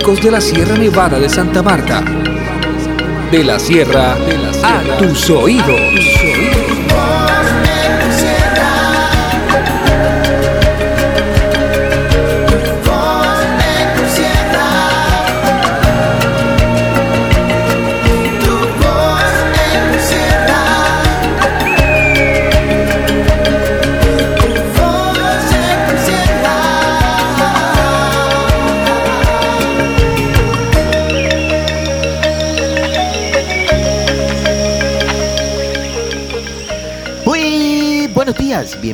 de la Sierra Nevada de Santa Marta. De la sierra, a tus oídos.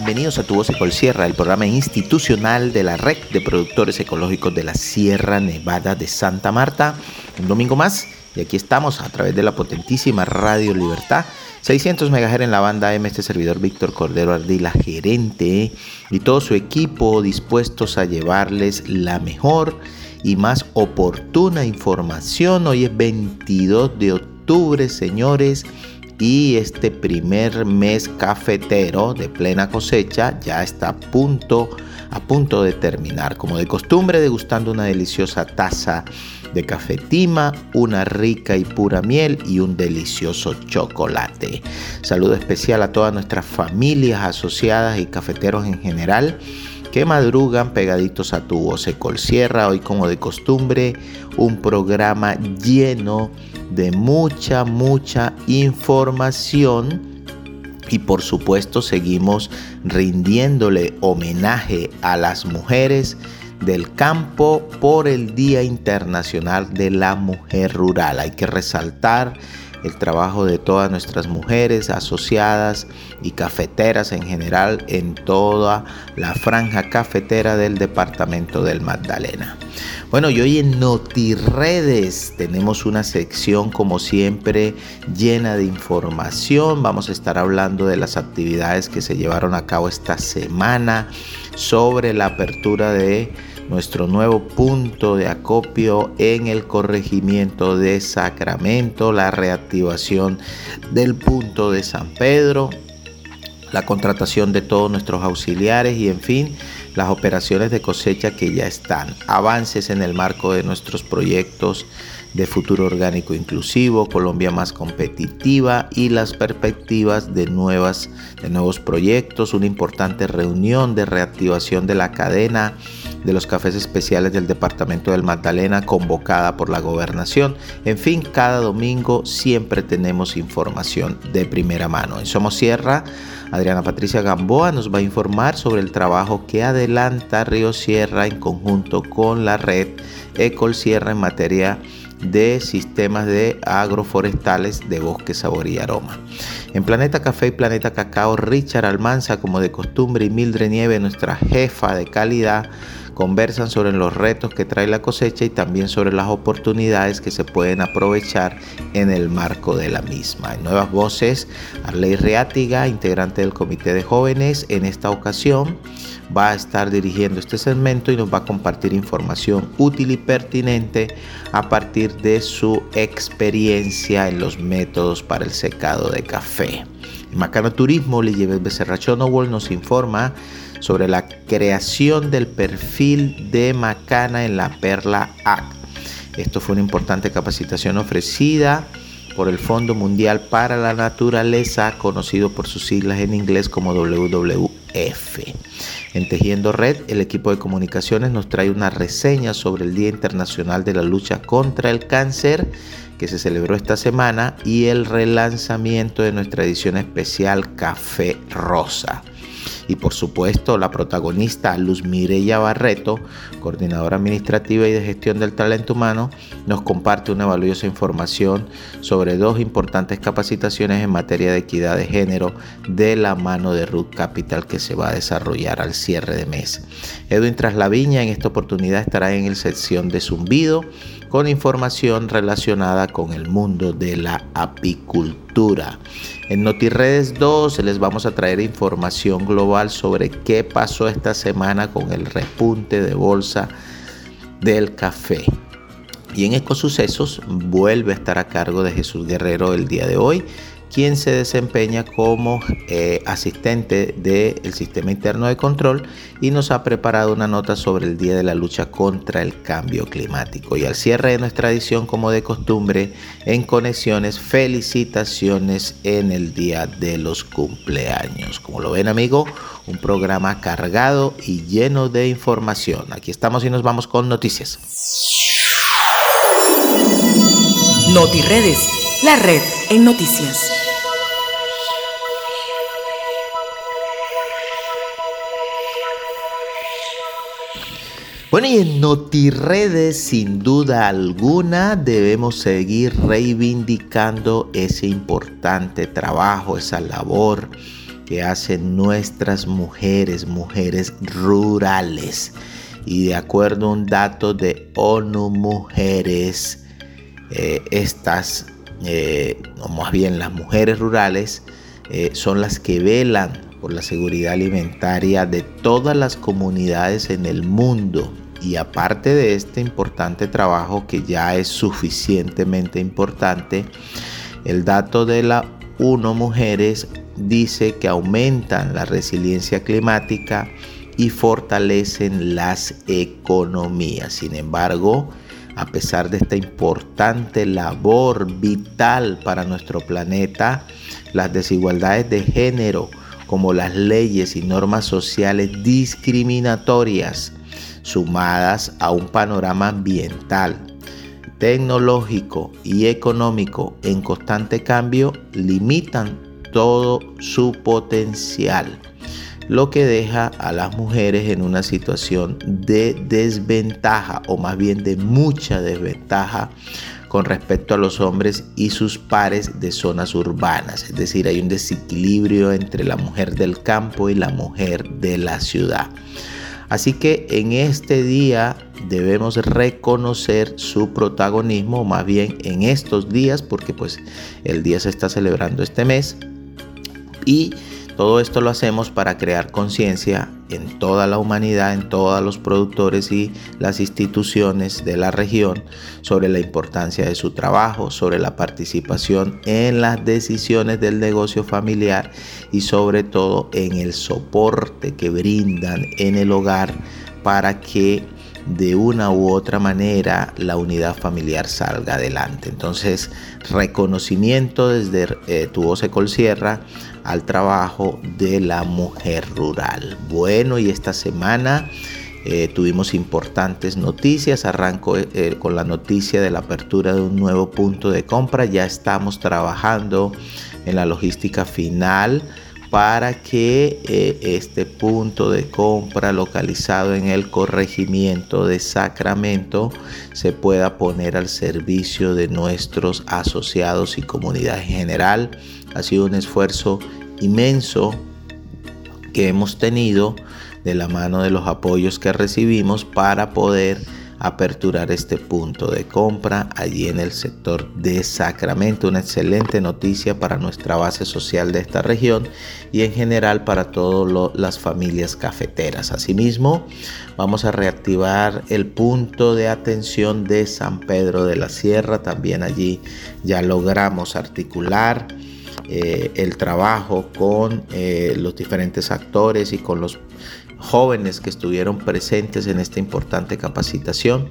Bienvenidos a Tu Voz Ecol Sierra, el programa institucional de la Red de Productores Ecológicos de la Sierra Nevada de Santa Marta. Un domingo más y aquí estamos a través de la potentísima Radio Libertad. 600 MHz en la banda M, este servidor Víctor Cordero Ardila, gerente, y todo su equipo dispuestos a llevarles la mejor y más oportuna información. Hoy es 22 de octubre, señores, y este primer mes cafetero de plena cosecha ya está a punto, a punto de terminar. Como de costumbre, degustando una deliciosa taza de cafetima, una rica y pura miel y un delicioso chocolate. Saludo especial a todas nuestras familias asociadas y cafeteros en general que madrugan pegaditos a tu voz Ecol Sierra. Hoy, como de costumbre, un programa lleno de mucha, mucha información. Y por supuesto seguimos rindiéndole homenaje a las mujeres del campo por el Día Internacional de la Mujer Rural. Hay que resaltar el trabajo de todas nuestras mujeres asociadas y cafeteras en general en toda la franja cafetera del departamento del Magdalena. Bueno, y hoy en NotiRedes tenemos una sección como siempre llena de información. Vamos a estar hablando de las actividades que se llevaron a cabo esta semana sobre la apertura de nuestro nuevo punto de acopio en el corregimiento de Sacramento, la reactivación del punto de San Pedro, la contratación de todos nuestros auxiliares y en fin, las operaciones de cosecha que ya están, avances en el marco de nuestros proyectos de futuro orgánico inclusivo, Colombia más competitiva y las perspectivas de, nuevas, de nuevos proyectos, una importante reunión de reactivación de la cadena de los cafés especiales del departamento del Magdalena convocada por la gobernación. En fin, cada domingo siempre tenemos información de primera mano. En Somos Sierra, Adriana Patricia Gamboa nos va a informar sobre el trabajo que adelanta Río Sierra en conjunto con la red Ecol Sierra en materia de sistemas de agroforestales de bosque, sabor y aroma. En Planeta Café y Planeta Cacao, Richard Almanza, como de costumbre, y Mildred Nieve, nuestra jefa de calidad, conversan sobre los retos que trae la cosecha y también sobre las oportunidades que se pueden aprovechar en el marco de la misma. En nuevas voces, Arley Reátiga, integrante del Comité de Jóvenes, en esta ocasión va a estar dirigiendo este segmento y nos va a compartir información útil y pertinente a partir de su experiencia en los métodos para el secado de café. Macano Turismo, Lilleves Becerra Chonowol nos informa sobre la creación del perfil de Macana en la Perla AC. Esto fue una importante capacitación ofrecida por el Fondo Mundial para la Naturaleza, conocido por sus siglas en inglés como WWF. En Tejiendo Red, el equipo de comunicaciones nos trae una reseña sobre el Día Internacional de la Lucha contra el Cáncer que se celebró esta semana y el relanzamiento de nuestra edición especial Café Rosa. Y por supuesto, la protagonista Luz Mireya Barreto, coordinadora administrativa y de gestión del talento humano, nos comparte una valiosa información sobre dos importantes capacitaciones en materia de equidad de género de la mano de Root Capital que se va a desarrollar al cierre de mes. Edwin Traslaviña en esta oportunidad estará en el sección de zumbido con información relacionada con el mundo de la apicultura. En NotiRedes 2 les vamos a traer información global sobre qué pasó esta semana con el repunte de bolsa del café. Y en Ecosucesos vuelve a estar a cargo de Jesús Guerrero el día de hoy quien se desempeña como eh, asistente del sistema interno de control y nos ha preparado una nota sobre el Día de la Lucha contra el Cambio Climático. Y al cierre de nuestra edición, como de costumbre, en Conexiones, felicitaciones en el Día de los Cumpleaños. Como lo ven, amigo, un programa cargado y lleno de información. Aquí estamos y nos vamos con noticias. NotiRedes, la red en noticias. Bueno, y en NotiRedes, sin duda alguna, debemos seguir reivindicando ese importante trabajo, esa labor que hacen nuestras mujeres, mujeres rurales. Y de acuerdo a un dato de ONU Mujeres, eh, estas, eh, o más bien las mujeres rurales, eh, son las que velan por la seguridad alimentaria de todas las comunidades en el mundo y aparte de este importante trabajo que ya es suficientemente importante, el dato de la 1 Mujeres dice que aumentan la resiliencia climática y fortalecen las economías. Sin embargo, a pesar de esta importante labor vital para nuestro planeta, las desigualdades de género, como las leyes y normas sociales discriminatorias, sumadas a un panorama ambiental, tecnológico y económico en constante cambio, limitan todo su potencial, lo que deja a las mujeres en una situación de desventaja o más bien de mucha desventaja con respecto a los hombres y sus pares de zonas urbanas. Es decir, hay un desequilibrio entre la mujer del campo y la mujer de la ciudad. Así que en este día debemos reconocer su protagonismo, más bien en estos días, porque pues el día se está celebrando este mes. Y todo esto lo hacemos para crear conciencia en toda la humanidad, en todos los productores y las instituciones de la región sobre la importancia de su trabajo, sobre la participación en las decisiones del negocio familiar y sobre todo en el soporte que brindan en el hogar para que de una u otra manera la unidad familiar salga adelante. Entonces, reconocimiento desde eh, tu voz Sierra al trabajo de la mujer rural. Bueno, y esta semana eh, tuvimos importantes noticias. Arranco eh, con la noticia de la apertura de un nuevo punto de compra. Ya estamos trabajando en la logística final para que eh, este punto de compra localizado en el corregimiento de Sacramento se pueda poner al servicio de nuestros asociados y comunidad en general. Ha sido un esfuerzo inmenso que hemos tenido de la mano de los apoyos que recibimos para poder aperturar este punto de compra allí en el sector de Sacramento. Una excelente noticia para nuestra base social de esta región y en general para todas las familias cafeteras. Asimismo, vamos a reactivar el punto de atención de San Pedro de la Sierra. También allí ya logramos articular. Eh, el trabajo con eh, los diferentes actores y con los jóvenes que estuvieron presentes en esta importante capacitación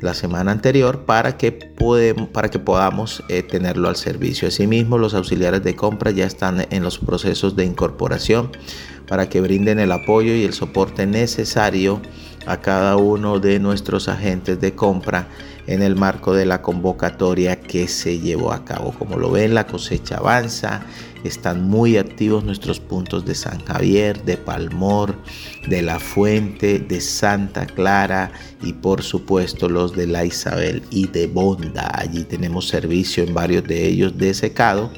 la semana anterior para que, podamos eh, tenerlo al servicio. Asimismo, los auxiliares de compra ya están en los procesos de incorporación para que brinden el apoyo y el soporte necesario a cada uno de nuestros agentes de compra en el marco de la convocatoria que se llevó a cabo. Como lo ven, la cosecha avanza, están muy activos nuestros puntos de San Javier, de Palmor, de La Fuente, de Santa Clara y por supuesto los de La Isabel y de Bonda. Allí tenemos servicio en varios de ellos de secado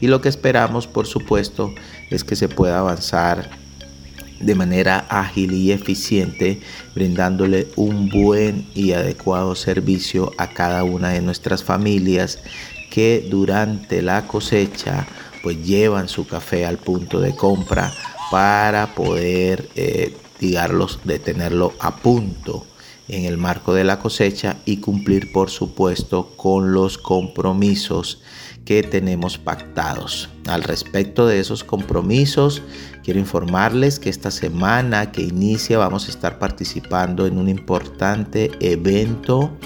y lo que esperamos por supuesto es que se pueda avanzar de manera ágil y eficiente, brindándole un buen y adecuado servicio a cada una de nuestras familias que durante la cosecha pues llevan su café al punto de compra para poder eh, de tenerlo a punto en el marco de la cosecha y cumplir por supuesto con los compromisos que tenemos pactados. Al respecto de esos compromisos, quiero informarles que esta semana que inicia vamos a estar participando en un importante evento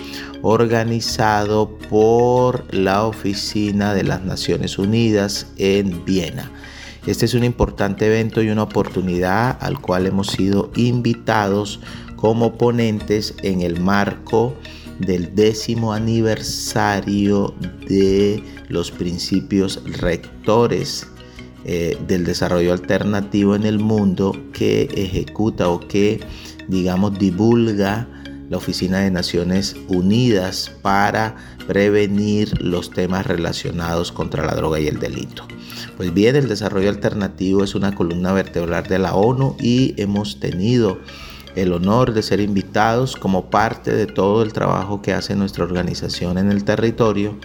organizado por la Oficina de las Naciones Unidas en Viena. Este es un importante evento y una oportunidad al cual hemos sido invitados como ponentes en el marco del décimo aniversario de los principios rectores eh, del desarrollo alternativo en el mundo que ejecuta o que, digamos, divulga la Oficina de Naciones Unidas para prevenir los temas relacionados contra la droga y el delito. Pues bien, el desarrollo alternativo es una columna vertebral de la ONU y hemos tenido el honor de ser invitados como parte de todo el trabajo que hace nuestra organización en el territorio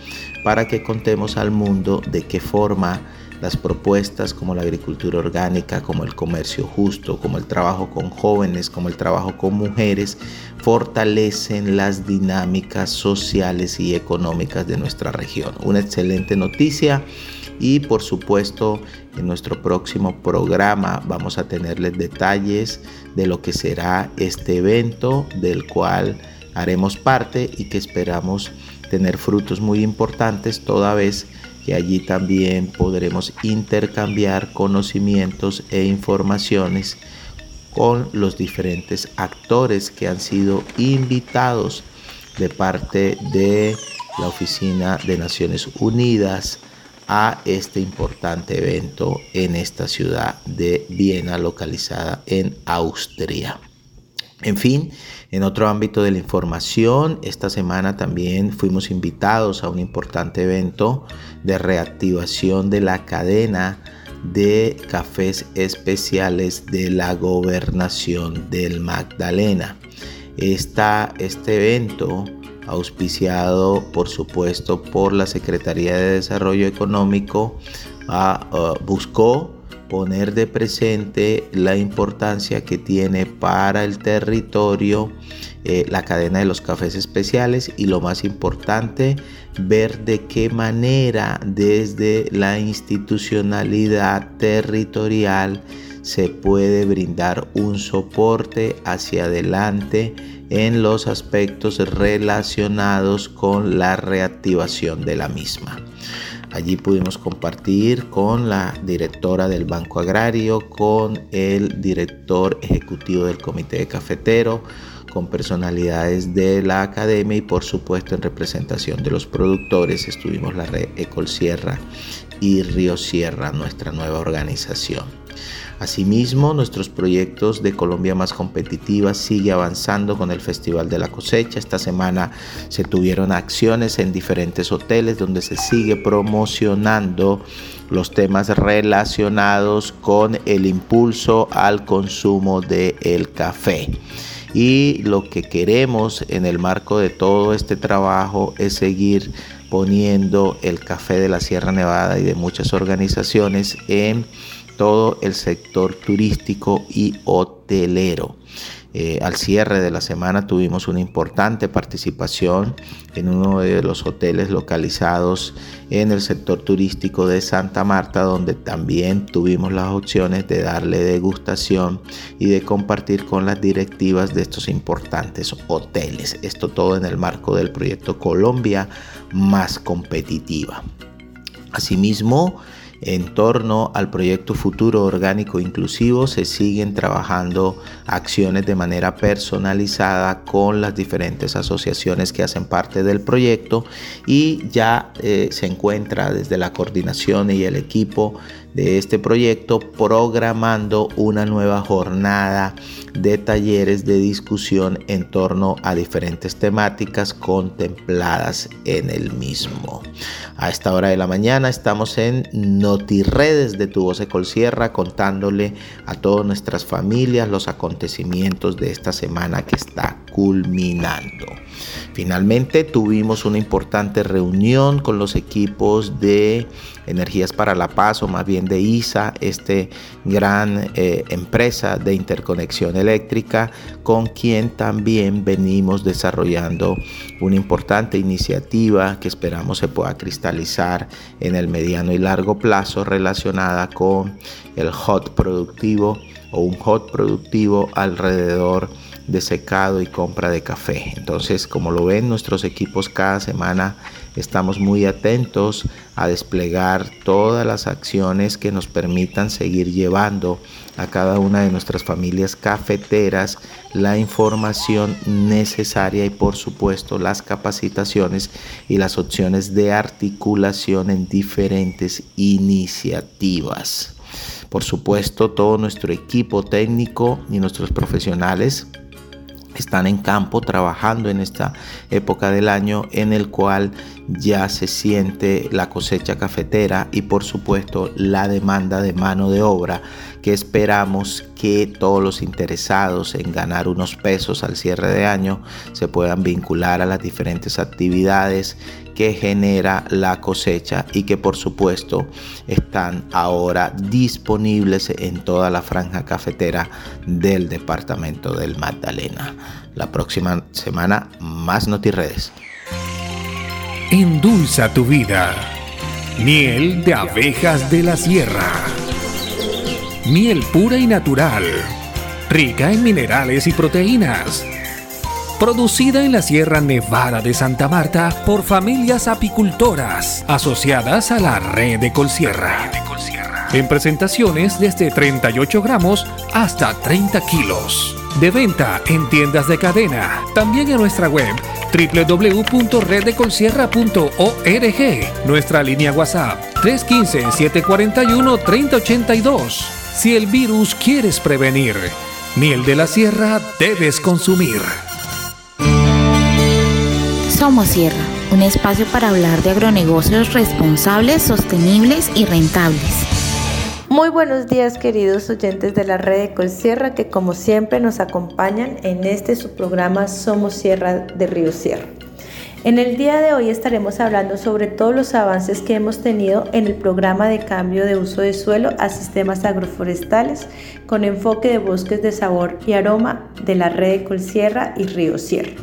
para que contemos al mundo de qué forma las propuestas como la agricultura orgánica, como el comercio justo, como el trabajo con jóvenes, como el trabajo con mujeres, fortalecen las dinámicas sociales y económicas de nuestra región. Una excelente noticia y por supuesto en nuestro próximo programa vamos a tenerles detalles de lo que será este evento del cual haremos parte y que esperamos tener frutos muy importantes toda vez que allí también podremos intercambiar conocimientos e informaciones con los diferentes actores que han sido invitados de parte de la Oficina de Naciones Unidas a este importante evento en esta ciudad de Viena localizada en Austria. En fin, en otro ámbito de la información, esta semana también fuimos invitados a un importante evento de reactivación de la cadena de cafés especiales de la gobernación del Magdalena. este evento, auspiciado por supuesto por la Secretaría de Desarrollo Económico, ah, ah, buscó poner de presente la importancia que tiene para el territorio eh, la cadena de los cafés especiales y lo más importante, ver de qué manera desde la institucionalidad territorial se puede brindar un soporte hacia adelante en los aspectos relacionados con la reactivación de la misma. Allí pudimos compartir con la directora del Banco Agrario, con el director ejecutivo del Comité de Cafetero, con personalidades de la academia y por supuesto en representación de los productores estuvimos la red Ecol Sierra y Río Sierra, nuestra nueva organización. Asimismo, nuestros proyectos de Colombia más competitiva sigue avanzando con el Festival de la Cosecha. Esta semana se tuvieron acciones en diferentes hoteles donde se sigue promocionando los temas relacionados con el impulso al consumo del el café. Y lo que queremos en el marco de todo este trabajo es seguir poniendo el café de la Sierra Nevada y de muchas organizaciones en todo el sector turístico y hotelero. Eh, al cierre de la semana tuvimos una importante participación en uno de los hoteles localizados en el sector turístico de Santa Marta, donde también tuvimos las opciones de darle degustación y de compartir con las directivas de estos importantes hoteles. Esto todo en el marco del proyecto Colombia más competitiva. Asimismo, En torno al proyecto Futuro Orgánico Inclusivo se siguen trabajando acciones de manera personalizada con las diferentes asociaciones que hacen parte del proyecto y ya eh, se encuentra desde la coordinación y el equipo de este proyecto programando una nueva jornada de talleres de discusión en torno a diferentes temáticas contempladas en el mismo. A esta hora de la mañana estamos en NotiRedes de Tu Voz Sierra contándole a todas nuestras familias los acontecimientos de esta semana que está culminando. Finalmente tuvimos una importante reunión con los equipos de Energías para la Paz o más bien de ISA, este gran eh, empresa de interconexión eléctrica con quien también venimos desarrollando una importante iniciativa que esperamos se pueda cristalizar en el mediano y largo plazo relacionada con el hot productivo o un hot productivo alrededor de secado y compra de café. Entonces, como lo ven, nuestros equipos cada semana estamos muy atentos a desplegar todas las acciones que nos permitan seguir llevando a cada una de nuestras familias cafeteras la información necesaria y por supuesto las capacitaciones y las opciones de articulación en diferentes iniciativas. Por supuesto, todo nuestro equipo técnico y nuestros profesionales están en campo trabajando en esta época del año en el cual ya se siente la cosecha cafetera y por supuesto la demanda de mano de obra que esperamos que todos los interesados en ganar unos pesos al cierre de año se puedan vincular a las diferentes actividades que genera la cosecha y que por supuesto están ahora disponibles en toda la franja cafetera del departamento del Magdalena. La próxima semana más NotiRedes. Endulza tu vida. Miel de abejas de la sierra. Miel pura y natural. Rica en minerales y proteínas producida en la Sierra Nevada de Santa Marta por familias apicultoras asociadas a la red de Colsierra. En presentaciones desde 38 gramos hasta 30 kilos. De venta en tiendas de cadena. También en nuestra web www.reddecolsierra.org. Nuestra línea WhatsApp 315-741-3082. Si el virus quieres prevenir, miel de la sierra debes consumir. Somos Sierra, un espacio para hablar de agronegocios responsables, sostenibles y rentables. Muy buenos días queridos oyentes de la red de Colsierra que como siempre nos acompañan en este su programa Somos Sierra de Río Sierra. En el día de hoy estaremos hablando sobre todos los avances que hemos tenido en el programa de cambio de uso de suelo a sistemas agroforestales con enfoque de bosques de sabor y aroma de la red de Colsierra y Río Sierra.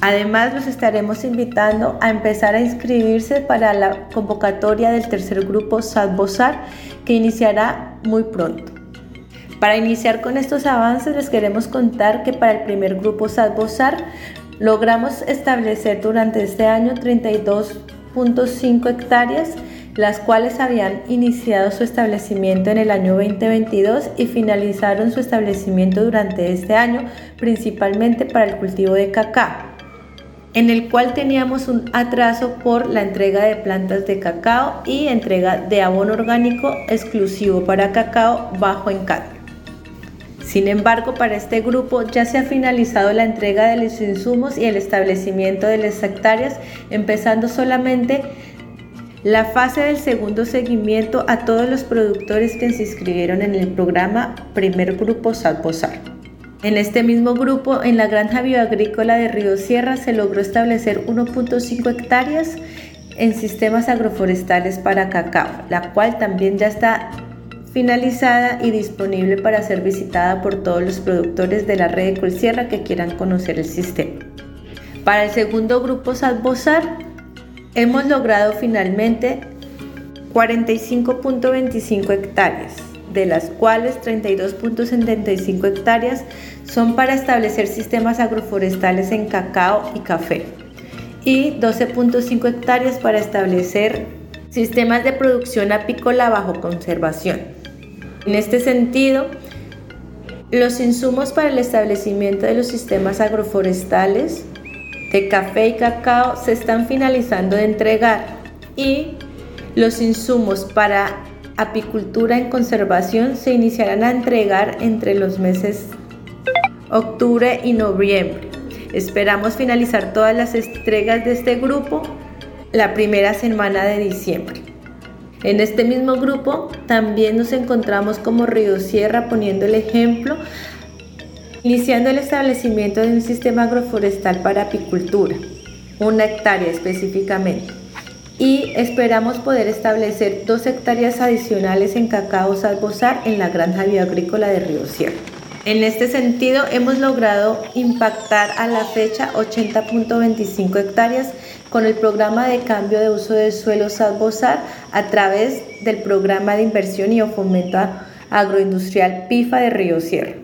Además, los estaremos invitando a empezar a inscribirse para la convocatoria del tercer grupo SADBOSAR que iniciará muy pronto. Para iniciar con estos avances les queremos contar que para el primer grupo SADBOSAR logramos establecer durante este año 32.5 hectáreas las cuales habían iniciado su establecimiento en el año 2022 y finalizaron su establecimiento durante este año, principalmente para el cultivo de cacao en el cual teníamos un atraso por la entrega de plantas de cacao y entrega de abono orgánico exclusivo para cacao bajo en Sin embargo, para este grupo ya se ha finalizado la entrega de los insumos y el establecimiento de las hectáreas, empezando solamente la fase del segundo seguimiento a todos los productores que se inscribieron en el programa Primer Grupo Salposar. En este mismo grupo, en la granja bioagrícola de Río Sierra, se logró establecer 1.5 hectáreas en sistemas agroforestales para cacao, la cual también ya está finalizada y disponible para ser visitada por todos los productores de la red de Colsierra que quieran conocer el sistema. Para el segundo grupo Salbozar, hemos logrado finalmente 45.25 hectáreas, de las cuales 32.75 hectáreas son para establecer sistemas agroforestales en cacao y café y 12.5 hectáreas para establecer sistemas de producción apícola bajo conservación. En este sentido, los insumos para el establecimiento de los sistemas agroforestales de café y cacao se están finalizando de entregar y los insumos para apicultura en conservación se iniciarán a entregar entre los meses octubre y noviembre. Esperamos finalizar todas las entregas de este grupo la primera semana de diciembre. En este mismo grupo también nos encontramos como Río Sierra poniendo el ejemplo, iniciando el establecimiento de un sistema agroforestal para apicultura, una hectárea específicamente. Y esperamos poder establecer dos hectáreas adicionales en cacao salvosar en la granja bioagrícola de Río Sierra. En este sentido, hemos logrado impactar a la fecha 80.25 hectáreas con el programa de cambio de uso de suelo Salvosar a través del programa de inversión y fomento agroindustrial PIFA de Río Sierra.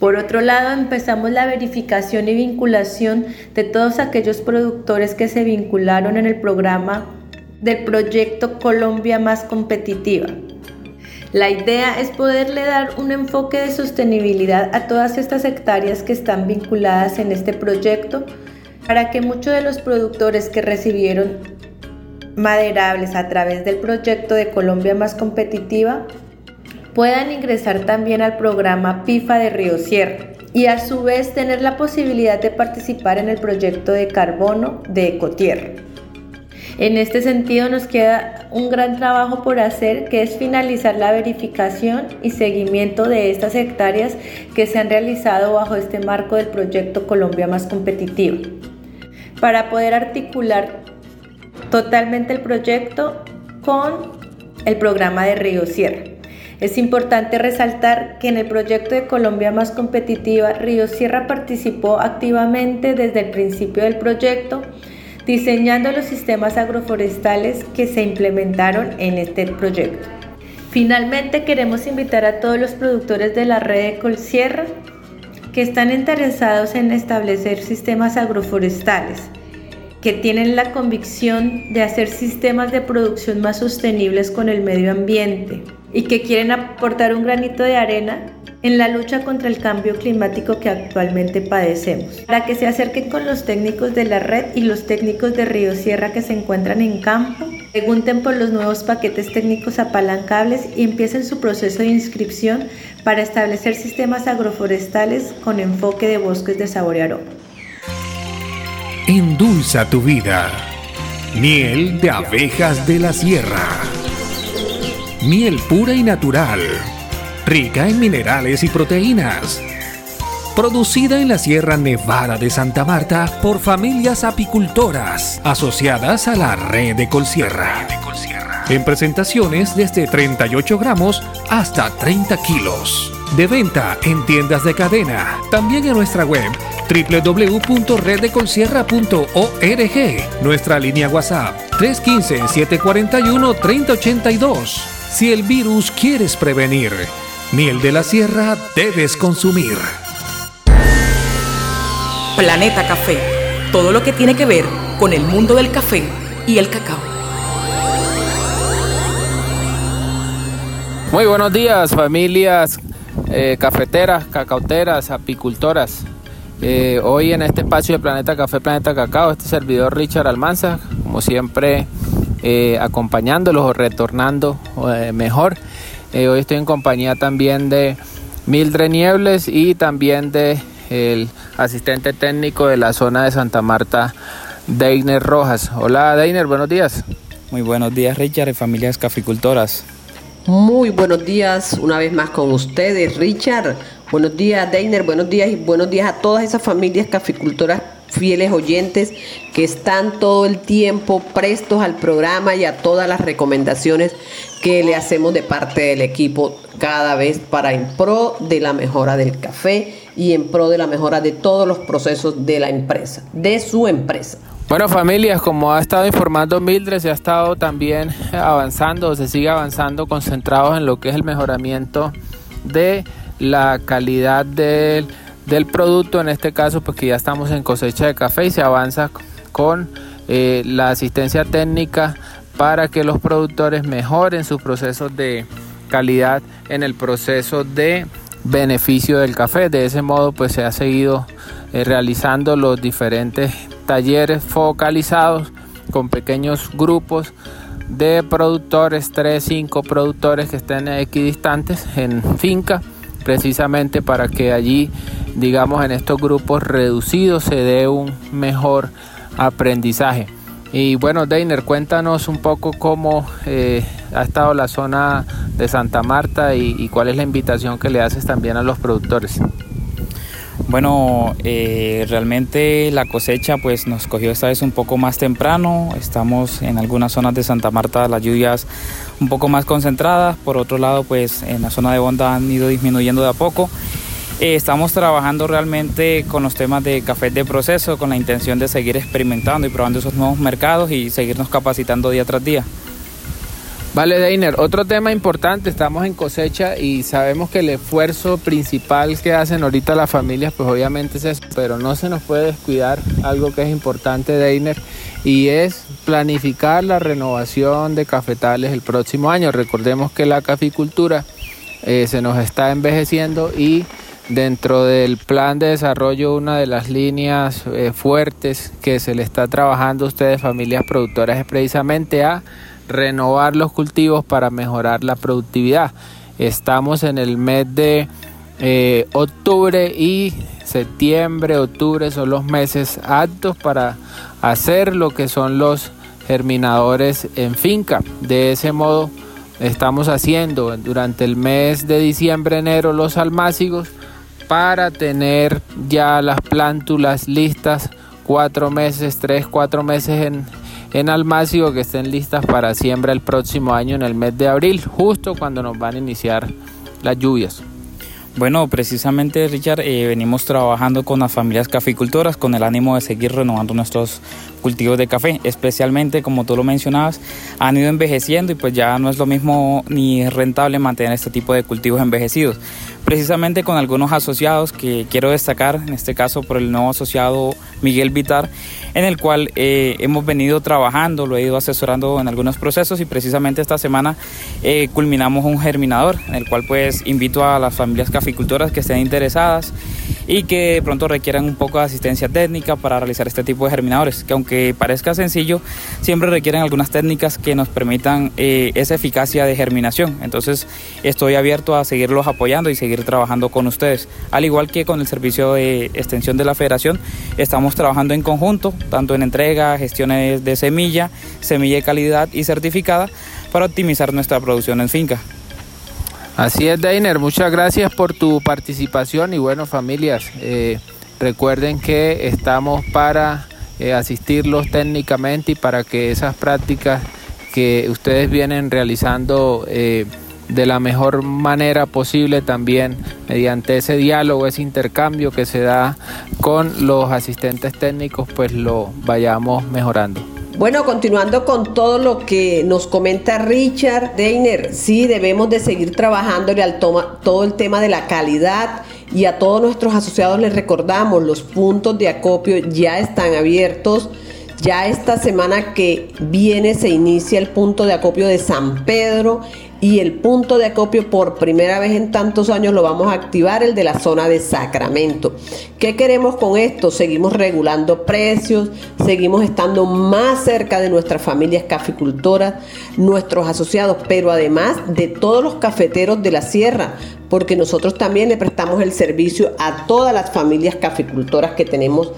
Por otro lado, empezamos la verificación y vinculación de todos aquellos productores que se vincularon en el programa del proyecto Colombia más competitiva. La idea es poderle dar un enfoque de sostenibilidad a todas estas hectáreas que están vinculadas en este proyecto para que muchos de los productores que recibieron maderables a través del proyecto de Colombia más competitiva puedan ingresar también al programa PIFA de Río Sierra y a su vez tener la posibilidad de participar en el proyecto de carbono de Ecotierra. En este sentido nos queda un gran trabajo por hacer que es finalizar la verificación y seguimiento de estas hectáreas que se han realizado bajo este marco del proyecto Colombia más competitiva para poder articular totalmente el proyecto con el programa de Río Sierra. Es importante resaltar que en el proyecto de Colombia Más Competitiva, Río Sierra participó activamente desde el principio del proyecto, diseñando los sistemas agroforestales que se implementaron en este proyecto. Finalmente, queremos invitar a todos los productores de la red de Colsierra que están interesados en establecer sistemas agroforestales, que tienen la convicción de hacer sistemas de producción más sostenibles con el medio ambiente y que quieren aportar un granito de arena en la lucha contra el cambio climático que actualmente padecemos. Para que se acerquen con los técnicos de la red y los técnicos de Río Sierra que se encuentran en campo, pregunten por los nuevos paquetes técnicos apalancables y empiecen su proceso de inscripción para establecer sistemas agroforestales con enfoque de bosques de sabor y. Endulza tu vida. Miel de abejas de la sierra. Miel pura y natural rica en minerales y proteínas. Producida en la Sierra Nevada de Santa Marta por familias apicultoras asociadas a la red de Colsierra. En presentaciones desde 38 gramos hasta 30 kilos. De venta en tiendas de cadena. También en nuestra web www.reddecolsierra.org. Nuestra línea WhatsApp 315-741-3082. Si el virus quieres prevenir, Miel de la Sierra debes consumir. Planeta Café. Todo lo que tiene que ver con el mundo del café y el cacao. Muy buenos días familias eh, cafeteras, cacauteras, apicultoras. Eh, hoy en este espacio de Planeta Café, Planeta Cacao, este servidor Richard Almanza, como siempre eh, acompañándolos o retornando mejor hoy estoy en compañía también de Mildred Niebles y también de el asistente técnico de la zona de Santa Marta, Deiner Rojas. Hola Deiner, buenos días. Muy buenos días Richard y familias caficultoras. Muy buenos días una vez más con ustedes, Richard. Buenos días, Deiner. Buenos días y buenos días a todas esas familias caficultoras fieles oyentes que están todo el tiempo prestos al programa y a todas las recomendaciones que le hacemos de parte del equipo cada vez para en pro de la mejora del café y en pro de la mejora de todos los procesos de la empresa, de su empresa. Bueno familias, como ha estado informando Mildred, se ha estado también avanzando, se sigue avanzando concentrados en lo que es el mejoramiento de la calidad del del producto, en este caso pues que ya estamos en cosecha de café y se avanza con eh, la asistencia técnica para que los productores mejoren sus procesos de calidad en el proceso de beneficio del café. De ese modo pues se ha seguido eh, realizando los diferentes talleres focalizados con pequeños grupos de productores, 3, 5 productores que estén equidistantes en finca, precisamente para que allí, digamos, en estos grupos reducidos se dé un mejor aprendizaje. Y bueno, Deiner, cuéntanos un poco cómo eh, ha estado la zona de Santa Marta y, cuál es la invitación que le haces también a los productores. Bueno, eh, realmente la cosecha pues nos cogió esta vez un poco más temprano. Estamos en algunas zonas de Santa Marta las lluvias un poco más concentradas. Por otro lado, pues en la zona de Bonda han ido disminuyendo de a poco. Eh, estamos trabajando realmente con los temas de café de proceso con la intención de seguir experimentando y probando esos nuevos mercados y seguirnos capacitando día tras día. Vale, Deiner, otro tema importante, estamos en cosecha y sabemos que el esfuerzo principal que hacen ahorita las familias, pues obviamente es eso, pero no se nos puede descuidar algo que es importante, Deiner, y es planificar la renovación de cafetales el próximo año. Recordemos que la caficultura eh, se nos está envejeciendo y Dentro del plan de desarrollo, una de las líneas eh, fuertes que se le está trabajando a ustedes, familias productoras, es precisamente a renovar los cultivos para mejorar la productividad. Estamos en el mes de eh, octubre y septiembre, octubre son los meses aptos para hacer lo que son los germinadores en finca. De ese modo estamos haciendo durante el mes de diciembre, enero los almácigos para tener ya las plántulas listas cuatro meses, tres, cuatro meses en, en almácigo que estén listas para siembra el próximo año en el mes de abril, justo cuando nos van a iniciar las lluvias. Bueno, precisamente Richard, eh, venimos trabajando con las familias caficultoras con el ánimo de seguir renovando nuestros cultivos de café, especialmente como tú lo mencionabas, han ido envejeciendo y pues ya no es lo mismo ni rentable mantener este tipo de cultivos envejecidos precisamente con algunos asociados que quiero destacar, en este caso por el nuevo asociado Miguel Vitar, en el cual eh, hemos venido trabajando, lo he ido asesorando en algunos procesos y precisamente esta semana eh, culminamos un germinador, en el cual pues invito a las familias caficultoras que estén interesadas y que pronto requieran un poco de asistencia técnica para realizar este tipo de germinadores, que aunque parezca sencillo, siempre requieren algunas técnicas que nos permitan eh, esa eficacia de germinación. Entonces estoy abierto a seguirlos apoyando y seguir trabajando con ustedes. Al igual que con el servicio de extensión de la federación, estamos trabajando en conjunto, tanto en entrega, gestiones de semilla, semilla de calidad y certificada, para optimizar nuestra producción en finca. Así es, Deiner, muchas gracias por tu participación y bueno, familias, eh, recuerden que estamos para eh, asistirlos técnicamente y para que esas prácticas que ustedes vienen realizando eh, de la mejor manera posible también mediante ese diálogo, ese intercambio que se da con los asistentes técnicos, pues lo vayamos mejorando. Bueno, continuando con todo lo que nos comenta Richard Deiner, sí debemos de seguir trabajándole al toma, todo el tema de la calidad y a todos nuestros asociados les recordamos, los puntos de acopio ya están abiertos. Ya esta semana que viene se inicia el punto de acopio de San Pedro y el punto de acopio por primera vez en tantos años lo vamos a activar, el de la zona de Sacramento. ¿Qué queremos con esto? Seguimos regulando precios, seguimos estando más cerca de nuestras familias caficultoras, nuestros asociados, pero además de todos los cafeteros de la sierra, porque nosotros también le prestamos el servicio a todas las familias caficultoras que tenemos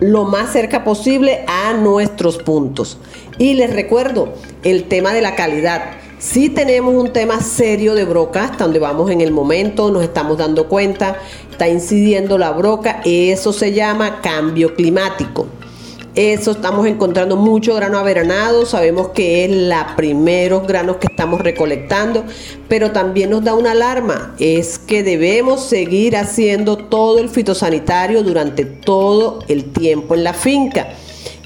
lo más cerca posible a nuestros puntos. Y les recuerdo el tema de la calidad Sí tenemos un tema serio de broca, hasta donde vamos en el momento, nos estamos dando cuenta, está incidiendo la broca, eso se llama cambio climático. Eso estamos encontrando mucho grano averanado, sabemos que es los primeros granos que estamos recolectando, pero también nos da una alarma, es que debemos seguir haciendo todo el fitosanitario durante todo el tiempo en la finca.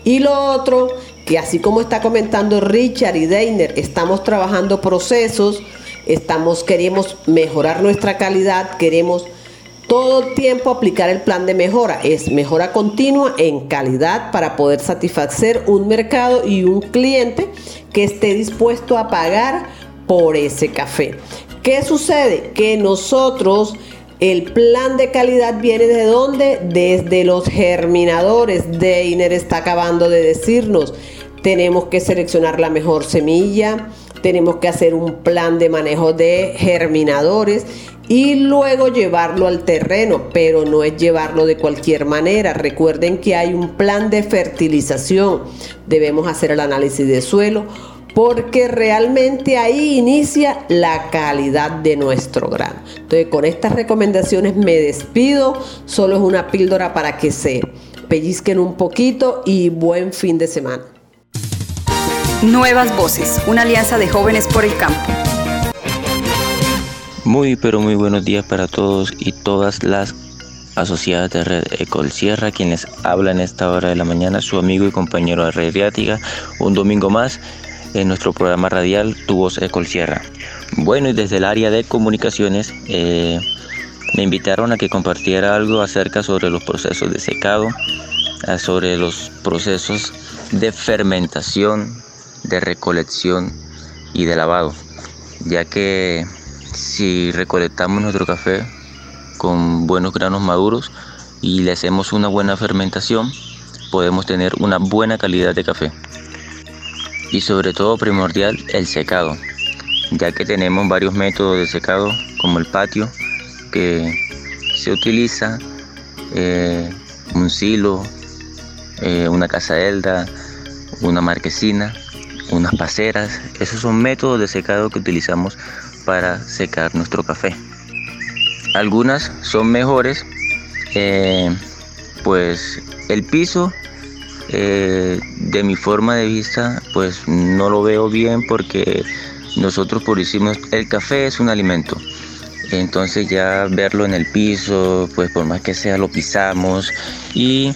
Y lo otro que así como está comentando Richard y Deiner, estamos trabajando procesos, estamos, queremos mejorar nuestra calidad, queremos todo tiempo aplicar el plan de mejora. Es mejora continua en calidad para poder satisfacer un mercado y un cliente que esté dispuesto a pagar por ese café. ¿Qué sucede? Que nosotros el plan de calidad viene de dónde? Desde los germinadores. Deiner está acabando de decirnos. Tenemos que seleccionar la mejor semilla, tenemos que hacer un plan de manejo de germinadores y luego llevarlo al terreno, pero no es llevarlo de cualquier manera. Recuerden que hay un plan de fertilización. Debemos hacer el análisis de suelo porque realmente ahí inicia la calidad de nuestro grano. Entonces, con estas recomendaciones me despido. Solo es una píldora para que se pellizquen un poquito y buen fin de semana. Nuevas Voces, una alianza de jóvenes por el campo. Muy pero muy buenos días para todos y todas las asociadas de Red Ecol Sierra, quienes hablan esta hora de la mañana, su amigo y compañero Red un domingo más en nuestro programa radial Tu Voz Ecol Sierra. Bueno, y desde el área de comunicaciones eh, me invitaron a que compartiera algo acerca sobre los procesos de secado, sobre los procesos de fermentación, de recolección y de lavado, ya que si recolectamos nuestro café con buenos granos maduros y le hacemos una buena fermentación, podemos tener una buena calidad de café. Y sobre todo primordial el secado, ya que tenemos varios métodos de secado como el patio, que se utiliza eh, un silo, eh, una casaelda, una marquesina, unas paceras. Esos son métodos de secado que utilizamos para secar nuestro café. Algunas son mejores, eh, pues el piso eh, de mi forma de vista pues no lo veo bien porque nosotros por hicimos el café es un alimento entonces ya verlo en el piso pues por más que sea lo pisamos y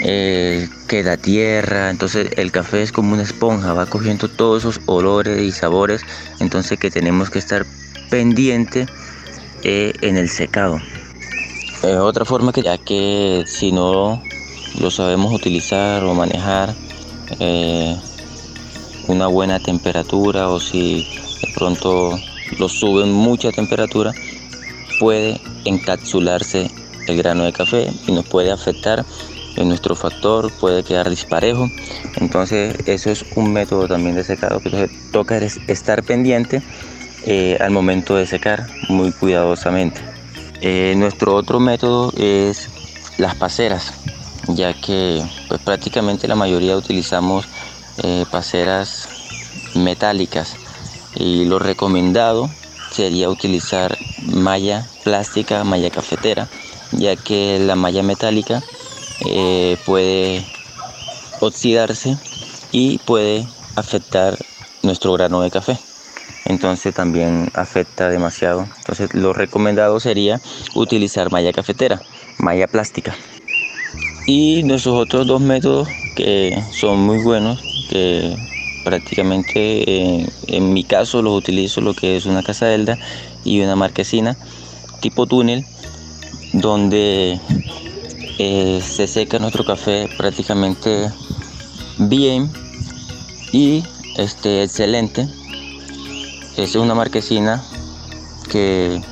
eh, queda tierra, entonces el café es como una esponja, va cogiendo todos esos olores y sabores, entonces que tenemos que estar pendiente eh, en el secado. otra forma que ya que si no lo sabemos utilizar o manejar, eh, una buena temperatura o si de pronto lo suben mucha temperatura, puede encapsularse el grano de café y nos puede afectar en nuestro factor puede quedar disparejo. Entonces eso es un método también de secado que toca estar pendiente eh, al momento de secar muy cuidadosamente. Eh, nuestro otro método es las paceras, ya que pues, prácticamente la mayoría utilizamos eh, paceras metálicas y lo recomendado sería utilizar malla plástica, malla cafetera, ya que la malla metálica eh, puede oxidarse y puede afectar nuestro grano de café. Entonces también afecta demasiado. Entonces lo recomendado sería utilizar malla cafetera, malla plástica. Y nuestros otros dos métodos que son muy buenos, que prácticamente eh, en mi caso los utilizo lo que es una casa delda y una marquesina tipo túnel donde eh, se seca nuestro café prácticamente bien y este, excelente. Es una marquesina que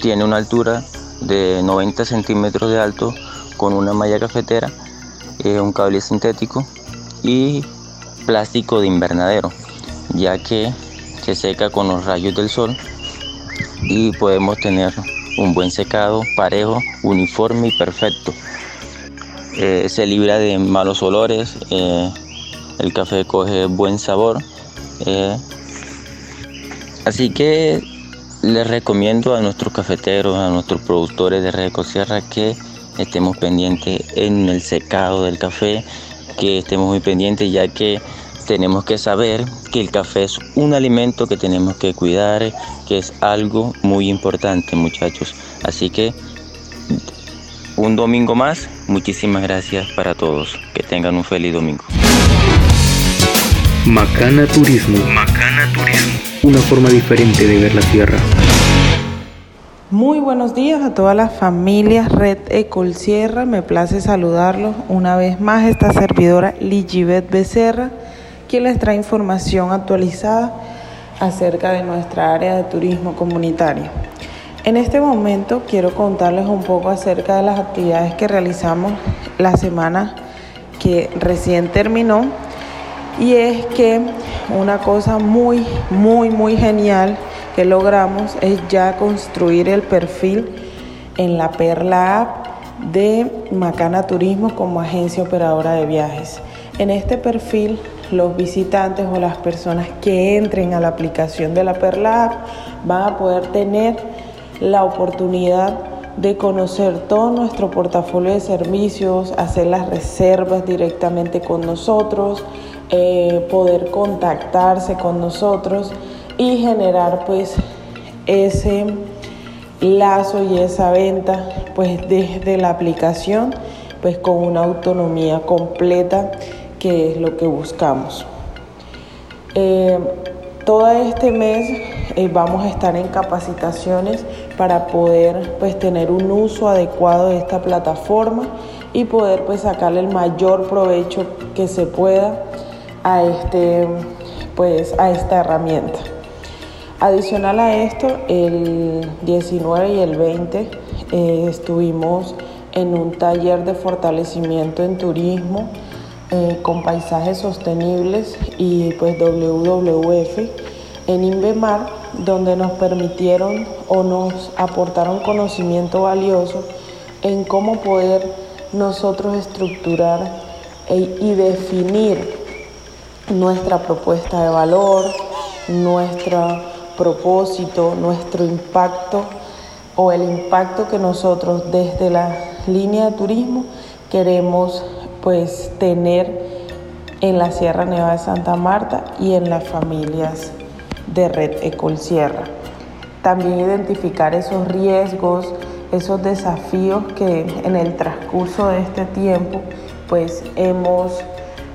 tiene una altura de 90 centímetros de alto con una malla cafetera, eh, un cable sintético y plástico de invernadero, ya que se seca con los rayos del sol y podemos tener un buen secado, parejo, uniforme y perfecto. Eh, se libra de malos olores, eh, el café coge buen sabor. Eh, así que les recomiendo a nuestros cafeteros, a nuestros productores de Red Sierra que estemos pendientes en el secado del café, que estemos muy pendientes ya que tenemos que saber que el café es un alimento que tenemos que cuidar, que es algo muy importante muchachos. Así que un domingo más. Muchísimas gracias para todos. Que tengan un feliz domingo. Macana Turismo. Macana Turismo. Una forma diferente de ver la tierra. Muy buenos días a todas las familias Red Ecol Sierra. Me place saludarlos una vez más. Esta servidora Ligibet Becerra, quien les trae información actualizada acerca de nuestra área de turismo comunitario. En este momento quiero contarles un poco acerca de las actividades que realizamos la semana que recién terminó. Y es que una cosa muy, muy, muy genial que logramos es ya construir el perfil en la Perla App de Macana Turismo como agencia operadora de viajes. En este perfil los visitantes o las personas que entren a la aplicación de la Perla App van a poder tener la oportunidad de conocer todo nuestro portafolio de servicios, hacer las reservas directamente con nosotros, eh, poder contactarse con nosotros y generar pues ese lazo y esa venta pues desde la aplicación pues con una autonomía completa que es lo que buscamos. Eh, todo este mes eh, vamos a estar en capacitaciones para poder pues tener un uso adecuado de esta plataforma y poder pues sacarle el mayor provecho que se pueda a, este, pues, a esta herramienta. Adicional a esto, el 19 y el 20 eh, estuvimos en un taller de fortalecimiento en turismo eh, con paisajes sostenibles y pues WWF en Inbemar, donde nos permitieron o nos aportaron conocimiento valioso en cómo poder nosotros estructurar e, y definir nuestra propuesta de valor, nuestro propósito, nuestro impacto o el impacto que nosotros desde la línea de turismo queremos pues tener en la Sierra Nevada de Santa Marta y en las familias de Red Ecol Sierra. También identificar esos riesgos, esos desafíos que en el transcurso de este tiempo pues hemos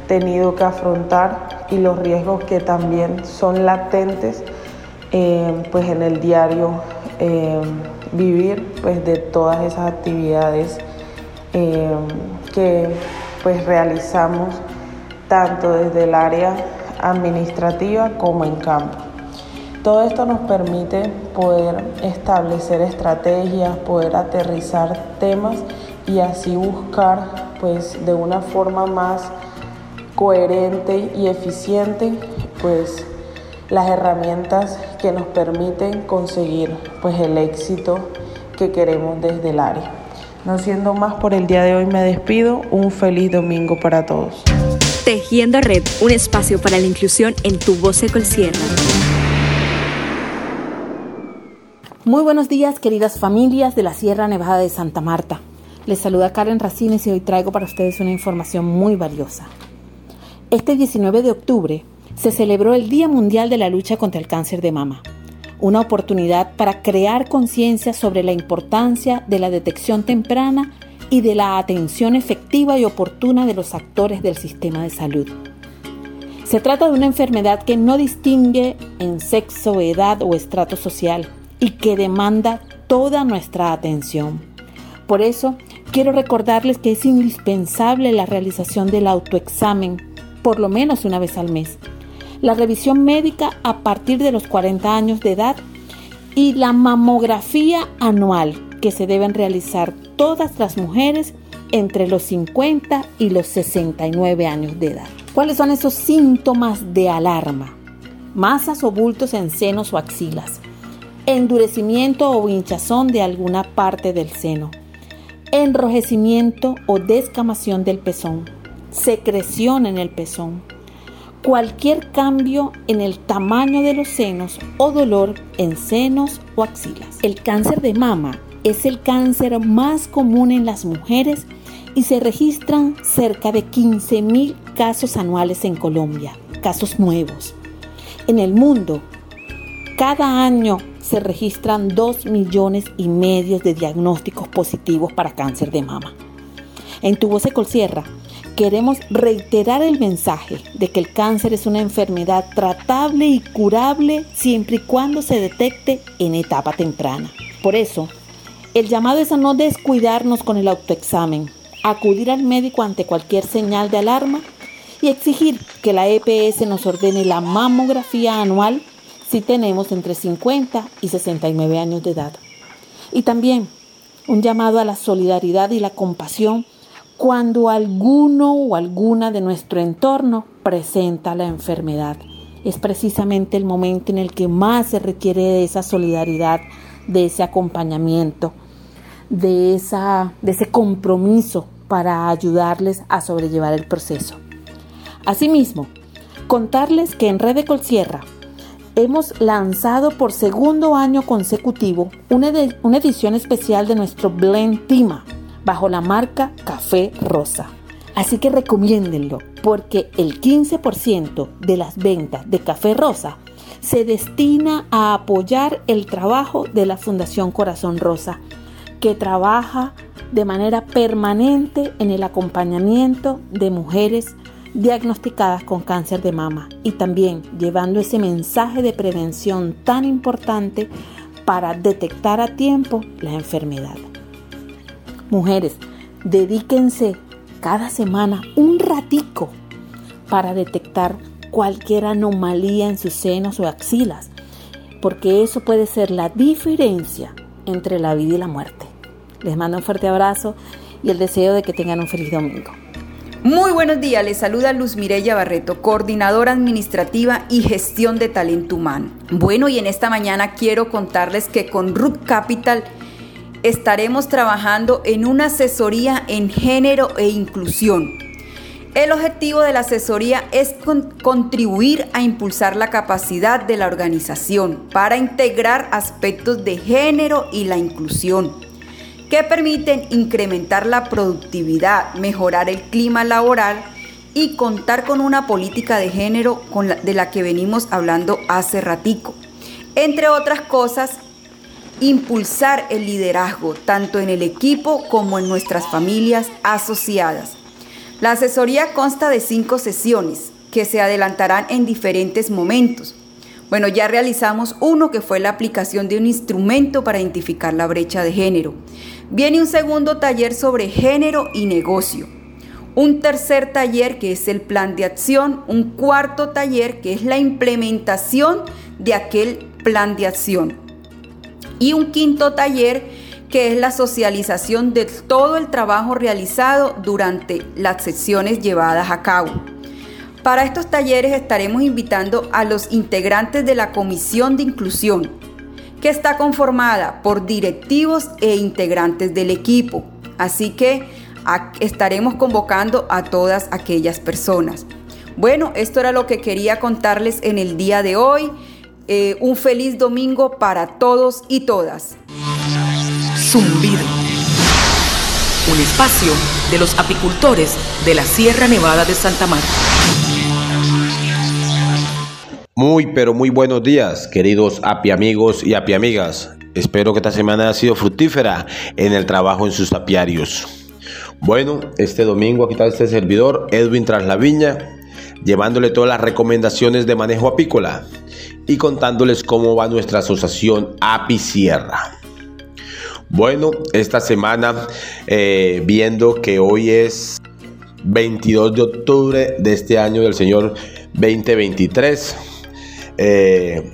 tenido que afrontar y los riesgos que también son latentes eh, pues en el diario eh, vivir pues de todas esas actividades eh, que pues realizamos tanto desde el área administrativa como en campo. Todo esto nos permite poder establecer estrategias, poder aterrizar temas y así buscar pues de una forma más coherente y eficiente, pues las herramientas que nos permiten conseguir pues el éxito que queremos desde el área. No siendo más por el día de hoy me despido, un feliz domingo para todos. Tejiendo Red, un espacio para la inclusión en tu voz Sierra. Muy buenos días, queridas familias de la Sierra Nevada de Santa Marta. Les saluda Karen Racines y hoy traigo para ustedes una información muy valiosa. Este 19 de octubre se celebró el Día Mundial de la Lucha contra el Cáncer de Mama, una oportunidad para crear conciencia sobre la importancia de la detección temprana y de la atención efectiva y oportuna de los actores del sistema de salud. Se trata de una enfermedad que no distingue en sexo, edad o estrato social y que demanda toda nuestra atención. Por eso, quiero recordarles que es indispensable la realización del autoexamen por lo menos una vez al mes. La revisión médica a partir de los 40 años de edad y la mamografía anual que se deben realizar todas las mujeres entre los 50 y los 69 años de edad. ¿Cuáles son esos síntomas de alarma? Masas o bultos en senos o axilas, endurecimiento o hinchazón de alguna parte del seno, enrojecimiento o descamación del pezón, secreción en el pezón, cualquier cambio en el tamaño de los senos o dolor en senos o axilas. El cáncer de mama es el cáncer más común en las mujeres y se registran cerca de 15.000 casos anuales en Colombia, casos nuevos. En el mundo, cada año se registran 2 millones y medio de diagnósticos positivos para cáncer de mama. En tu voz Sierra queremos reiterar el mensaje de que el cáncer es una enfermedad tratable y curable siempre y cuando se detecte en etapa temprana. Por eso, el llamado es a no descuidarnos con el autoexamen, acudir al médico ante cualquier señal de alarma y exigir que la EPS nos ordene la mamografía anual si tenemos entre 50 y 69 años de edad. Y también un llamado a la solidaridad y la compasión cuando alguno o alguna de nuestro entorno presenta la enfermedad. Es precisamente el momento en el que más se requiere de esa solidaridad, de ese acompañamiento, de, esa, de ese compromiso para ayudarles a sobrellevar el proceso. Asimismo, contarles que en Red de Colsierra hemos lanzado por segundo año consecutivo una, una edición especial de nuestro Blend Tima bajo la marca Café Rosa. Así que recomiéndenlo porque el 15% de las ventas de Café Rosa se destina a apoyar el trabajo de la Fundación Corazón Rosa, que trabaja de manera permanente en el acompañamiento de mujeres diagnosticadas con cáncer de mama y también llevando ese mensaje de prevención tan importante para detectar a tiempo la enfermedad. Mujeres, dedíquense cada semana un ratico para detectar cualquier anomalía en sus senos o axilas, porque eso puede ser la diferencia entre la vida y la muerte. Les mando un fuerte abrazo y el deseo de que tengan un feliz domingo. Muy buenos días, les saluda Luz Mirella Barreto, coordinadora administrativa y gestión de talento humano. Bueno, y en esta mañana quiero contarles que con Root Capital estaremos trabajando en una asesoría en género e inclusión. El objetivo de la asesoría es contribuir a impulsar la capacidad de la organización para integrar aspectos de género y la inclusión que permiten incrementar la productividad, mejorar el clima laboral y contar con una política de género de la que venimos hablando hace ratico. Entre otras cosas, impulsar el liderazgo tanto en el equipo como en nuestras familias asociadas. La asesoría consta de cinco sesiones que se adelantarán en diferentes momentos. Bueno, ya realizamos uno que fue la aplicación de un instrumento para identificar la brecha de género. Viene un segundo taller sobre género y negocio. Un tercer taller que es el plan de acción. Un cuarto taller que es la implementación de aquel plan de acción. Y un quinto taller que es la socialización de todo el trabajo realizado durante las sesiones llevadas a cabo. Para estos talleres estaremos invitando a los integrantes de la Comisión de Inclusión, que está conformada por directivos e integrantes del equipo. Así que estaremos convocando a todas aquellas personas. Bueno, esto era lo que quería contarles en el día de hoy. Eh, un feliz domingo para todos y todas. Zumbido. Un espacio de los apicultores de la Sierra Nevada de Santa Marta. Muy, pero muy buenos días, queridos api amigos y api amigas. Espero que esta semana haya sido fructífera en el trabajo en sus apiarios. Bueno, este domingo aquí está este servidor, Edwin Traslaviña, llevándole todas las recomendaciones de manejo apícola y contándoles cómo va nuestra asociación Api Sierra. Bueno, esta semana, eh, viendo que hoy es 22 de octubre de este año del Señor 2023, eh,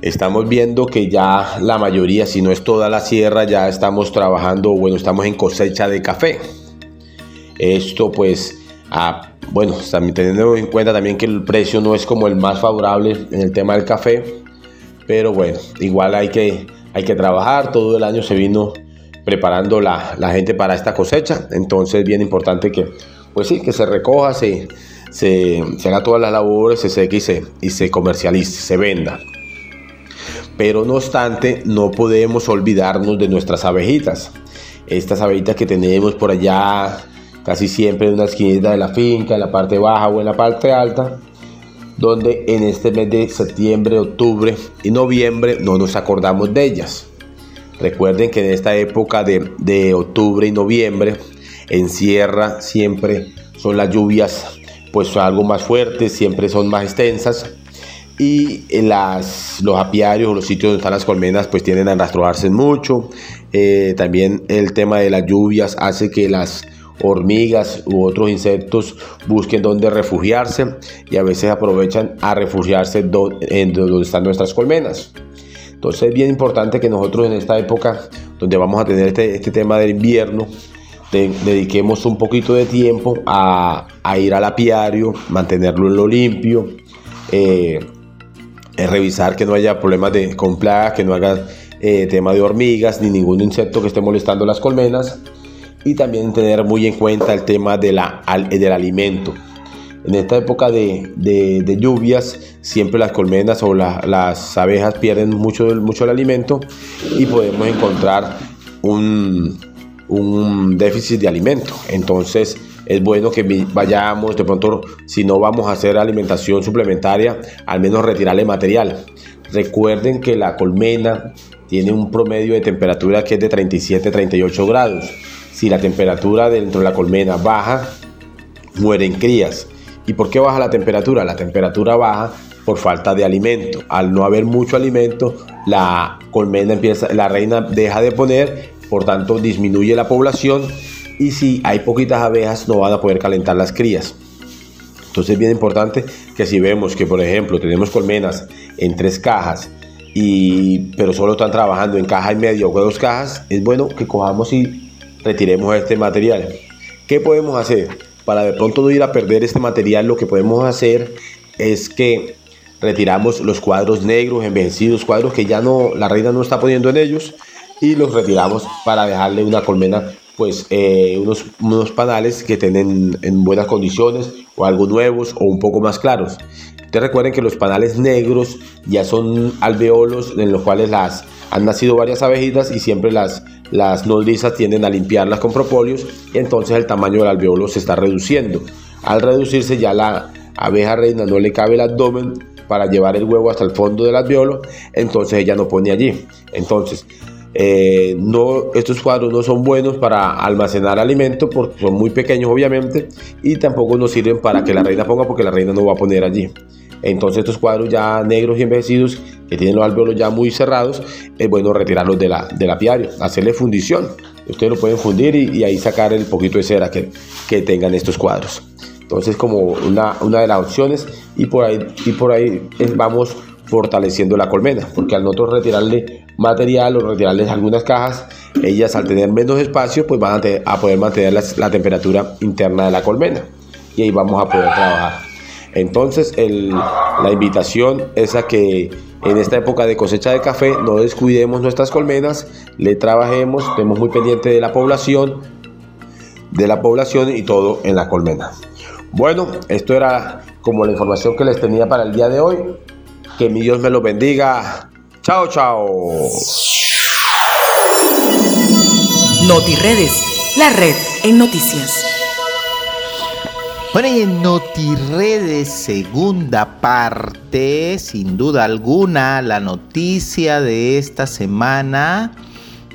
estamos viendo que ya la mayoría, si no es toda la sierra, ya estamos trabajando, bueno, estamos en cosecha de café. Esto pues, bueno, también teniendo en cuenta también que el precio no es como el más favorable en el tema del café, pero bueno, igual hay que, hay que trabajar, todo el año se vino preparando la, la gente para esta cosecha, entonces bien importante que, pues sí, que se recoja, se se, haga todas las labores, se seque y se, y se comercialice, se venda. Pero no obstante, no podemos olvidarnos de nuestras abejitas. Estas abejitas que tenemos por allá casi siempre en una esquinita de la finca, en la parte baja o en la parte alta, donde en este mes de septiembre, octubre y noviembre no nos acordamos de ellas. Recuerden que en esta época de, octubre y noviembre en sierra siempre son las lluvias pues algo más fuertes, siempre son más extensas y las, los apiarios o los sitios donde están las colmenas pues tienden a rastrojarse mucho. Eh, también el tema de las lluvias hace que las hormigas u otros insectos busquen donde refugiarse y a veces aprovechan a refugiarse en donde están nuestras colmenas. Entonces es bien importante que nosotros en esta época donde vamos a tener este, este tema del invierno, dediquemos un poquito de tiempo a, ir al apiario, mantenerlo en lo limpio, eh, revisar que no haya problemas de, con plagas, que no haya eh, tema de hormigas ni ningún insecto que esté molestando las colmenas y también tener muy en cuenta el tema de la, del alimento. En esta época de, lluvias, siempre las colmenas o las abejas pierden mucho, mucho el alimento y podemos encontrar un, un déficit de alimento. Entonces, es bueno que vayamos, de pronto, si no vamos a hacer alimentación suplementaria, al menos retirarle material. Recuerden que la colmena tiene un promedio de temperatura que es de 37-38 grados si la temperatura dentro de la colmena baja, mueren crías. ¿Y por qué baja la temperatura? La temperatura baja por falta de alimento. Al no haber mucho alimento, la colmena empieza, la reina deja de poner, por tanto disminuye la población y si hay poquitas abejas no van a poder calentar las crías. Entonces es bien importante que si vemos que por ejemplo tenemos colmenas en tres cajas y pero solo están trabajando en caja y medio o dos cajas, es bueno que cojamos y retiremos este material. ¿Qué podemos hacer? Para de pronto no ir a perder este material, lo que podemos hacer es que retiramos los cuadros negros, envejecidos, cuadros que ya no, la reina no está poniendo en ellos, y los retiramos para dejarle una colmena, pues eh, unos, unos panales que tienen en buenas condiciones, o algo nuevos, o un poco más claros. Ustedes recuerden que los panales negros ya son alveolos en los cuales las han nacido varias abejitas y siempre las, las nodrizas tienden a limpiarlas con propóleos y entonces el tamaño del alveolo se está reduciendo. Al reducirse ya la abeja reina no le cabe el abdomen para llevar el huevo hasta el fondo del alveolo, entonces ella no pone allí. Entonces, eh, no, estos cuadros no son buenos para almacenar alimento porque son muy pequeños obviamente y tampoco nos sirven para que la reina ponga porque la reina no va a poner allí. Entonces estos cuadros ya negros y envejecidos que tienen los alveolos ya muy cerrados, es bueno retirarlos de la, del apiario, hacerle fundición. Ustedes lo pueden fundir y, ahí sacar el poquito de cera que, que tengan estos cuadros. Entonces como una, una de las opciones y por ahí, y por ahí vamos fortaleciendo la colmena, porque al nosotros retirarle material o retirarles algunas cajas, ellas al tener menos espacio pues van a, poder mantener la temperatura interna de la colmena y ahí vamos a poder trabajar. Entonces la invitación es a que en esta época de cosecha de café no descuidemos nuestras colmenas, le trabajemos, estemos muy pendientes de la población, de la población y todo en la colmena. Bueno, esto era como la información que les tenía para el día de hoy. Que mi Dios me lo bendiga. Chao, chao. NotiRedes, la red en noticias. Bueno, y en NotiRedes, segunda parte, sin duda alguna, la noticia de esta semana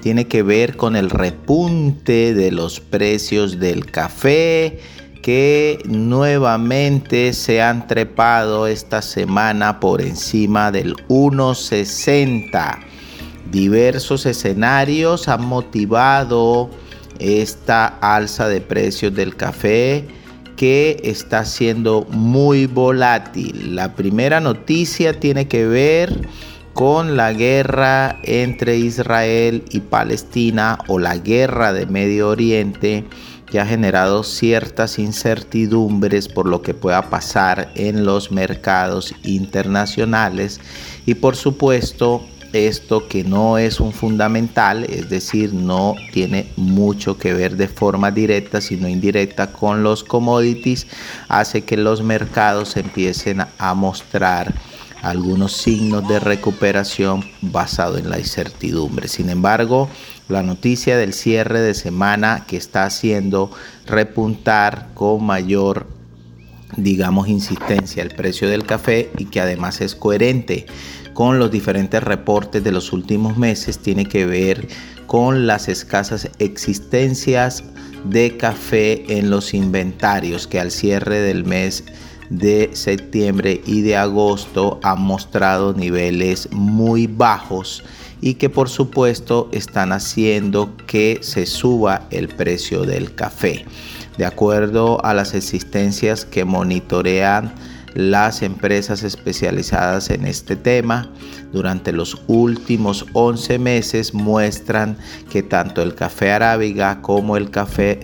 tiene que ver con el repunte de los precios del café que nuevamente se han trepado esta semana por encima del 1.60. Diversos escenarios han motivado esta alza de precios del café que está siendo muy volátil. La primera noticia tiene que ver con la guerra entre Israel y Palestina o la guerra de Medio Oriente que ha generado ciertas incertidumbres por lo que pueda pasar en los mercados internacionales y por supuesto esto que no es un fundamental, es decir, no tiene mucho que ver de forma directa, sino indirecta con los commodities, hace que los mercados empiecen a mostrar algunos signos de recuperación basado en la incertidumbre. Sin embargo, la noticia del cierre de semana que está haciendo repuntar con mayor digamos insistencia el precio del café y que además es coherente con los diferentes reportes de los últimos meses tiene que ver con las escasas existencias de café en los inventarios que al cierre del mes de septiembre y de agosto han mostrado niveles muy bajos y que por supuesto están haciendo que se suba el precio del café. De acuerdo a las existencias que monitorean las empresas especializadas en este tema durante los últimos 11 meses muestran que tanto el café arábiga como el café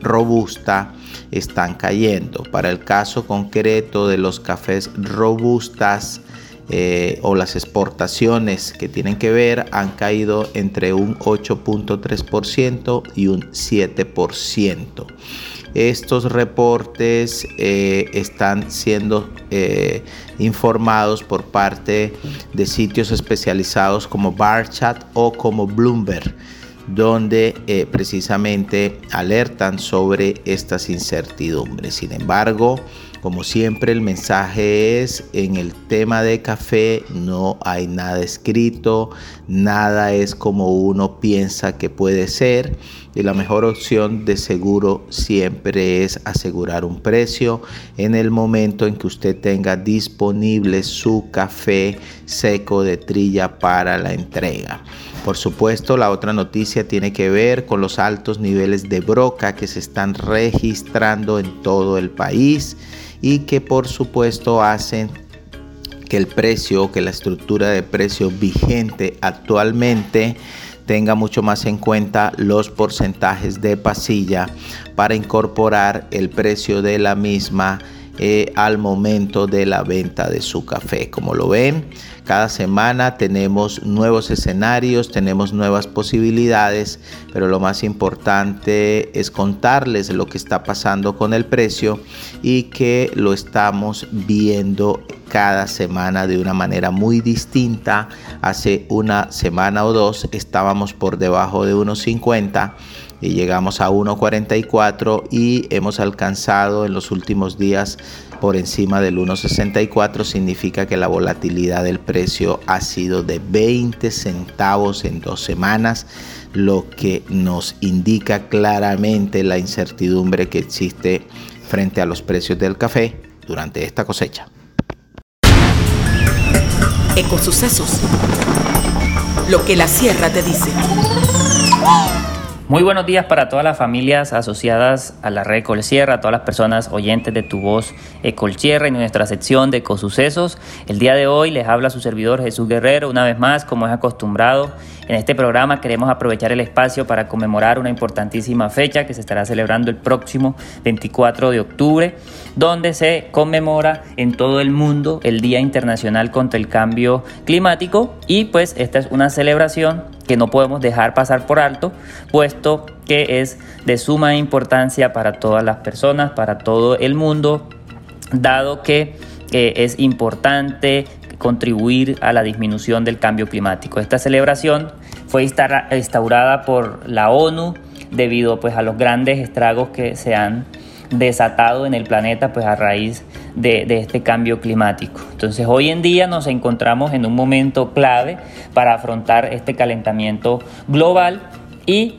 robusta están cayendo. Para el caso concreto de los cafés robustas, eh, o las exportaciones que tienen que ver han caído entre un 8.3% y un 7%. Estos reportes eh, están siendo eh, informados por parte de sitios especializados como Barchat o como Bloomberg donde eh, precisamente alertan sobre estas incertidumbres. Sin embargo, como siempre el mensaje es en el tema de café no hay nada escrito, nada es como uno piensa que puede ser y la mejor opción de seguro siempre es asegurar un precio en el momento en que usted tenga disponible su café seco de trilla para la entrega. Por supuesto, la otra noticia tiene que ver con los altos niveles de broca que se están registrando en todo el país y que por supuesto hacen que el precio, que la estructura de precio vigente actualmente tenga mucho más en cuenta los porcentajes de pasilla para incorporar el precio de la misma eh, al momento de la venta de su café. Como lo ven, cada semana tenemos nuevos escenarios, tenemos nuevas posibilidades, pero lo más importante es contarles lo que está pasando con el precio y que lo estamos viendo cada semana de una manera muy distinta. Hace una semana o dos estábamos por debajo de unos 50 y llegamos a 1.44 y hemos alcanzado en los últimos días por encima del 1.64 significa que la volatilidad del precio ha sido de 20 centavos en dos semanas lo que nos indica claramente la incertidumbre que existe frente a los precios del café durante esta cosecha. Ecosucesos. Lo que la sierra te dice. Muy buenos días para todas las familias asociadas a la red Colsierra, todas las personas oyentes de tu voz Colsierra y nuestra sección de Ecosucesos. El día de hoy les habla su servidor Jesús Guerrero, una vez más, como es acostumbrado. En este programa queremos aprovechar el espacio para conmemorar una importantísima fecha que se estará celebrando el próximo 24 de octubre, donde se conmemora en todo el mundo el Día Internacional contra el Cambio Climático y pues esta es una celebración que no podemos dejar pasar por alto, puesto que es de suma importancia para todas las personas, para todo el mundo, dado que es importante contribuir a la disminución del cambio climático. Esta celebración fue instaurada por la ONU debido pues, a los grandes estragos que se han desatado en el planeta pues, a raíz de, este cambio climático. Entonces hoy en día nos encontramos en un momento clave para afrontar este calentamiento global y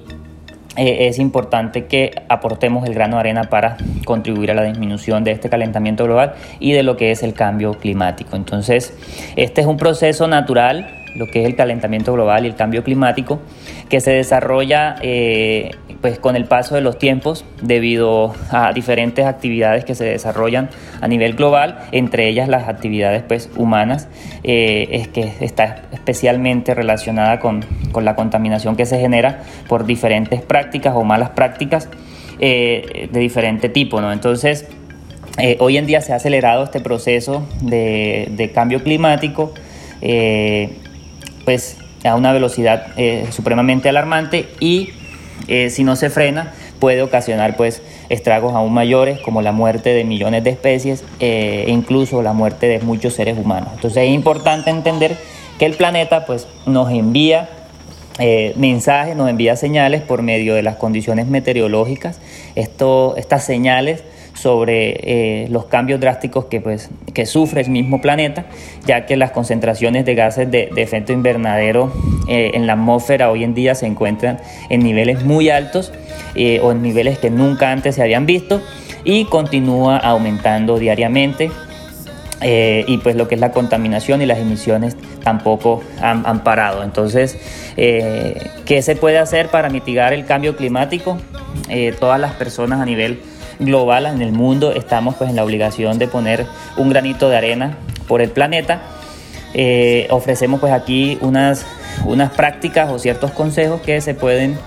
eh, es importante que aportemos el grano de arena para contribuir a la disminución de este calentamiento global y de lo que es el cambio climático. Entonces, este es un proceso natural lo que es el calentamiento global y el cambio climático, que se desarrolla eh, pues con el paso de los tiempos debido a diferentes actividades que se desarrollan a nivel global, entre ellas las actividades pues, humanas, eh, es que está especialmente relacionada con, la contaminación que se genera por diferentes prácticas o malas prácticas eh, de diferente tipo. ¿no? Entonces, hoy en día se ha acelerado este proceso de, de cambio climático pues a una velocidad eh, supremamente alarmante y eh, si no se frena puede ocasionar pues estragos aún mayores como la muerte de millones de especies eh, e incluso la muerte de muchos seres humanos. Entonces es importante entender que el planeta pues nos envía mensajes, nos envía señales por medio de las condiciones meteorológicas. Esto, estas señales sobre eh, los cambios drásticos que, pues, que sufre el mismo planeta, ya que las concentraciones de gases de, efecto invernadero eh, en la atmósfera hoy en día se encuentran en niveles muy altos eh, o en niveles que nunca antes se habían visto y continúa aumentando diariamente. Eh, y pues lo que es la contaminación y las emisiones tampoco han, parado. Entonces, ¿qué se puede hacer para mitigar el cambio climático? Todas las personas a nivel global en el mundo estamos pues en la obligación de poner un granito de arena por el planeta. ofrecemos pues aquí unas, unas prácticas o ciertos consejos que se pueden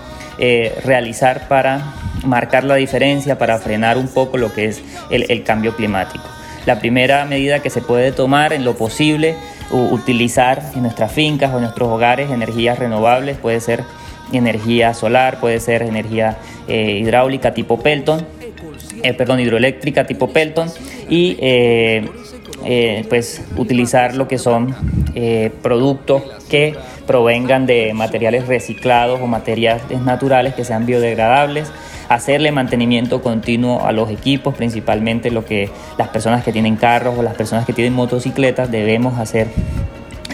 realizar para marcar la diferencia, para frenar un poco lo que es el cambio climático. La primera medida que se puede tomar en lo posible, utilizar en nuestras fincas o en nuestros hogares energías renovables, puede ser energía solar, puede ser energía eh, hidráulica tipo Pelton, eh, perdón, hidroeléctrica tipo Pelton y eh, pues utilizar lo que son productos que provengan de materiales reciclados o materiales naturales que sean biodegradables hacerle mantenimiento continuo a los equipos, principalmente lo que las personas que tienen carros o las personas que tienen motocicletas debemos hacer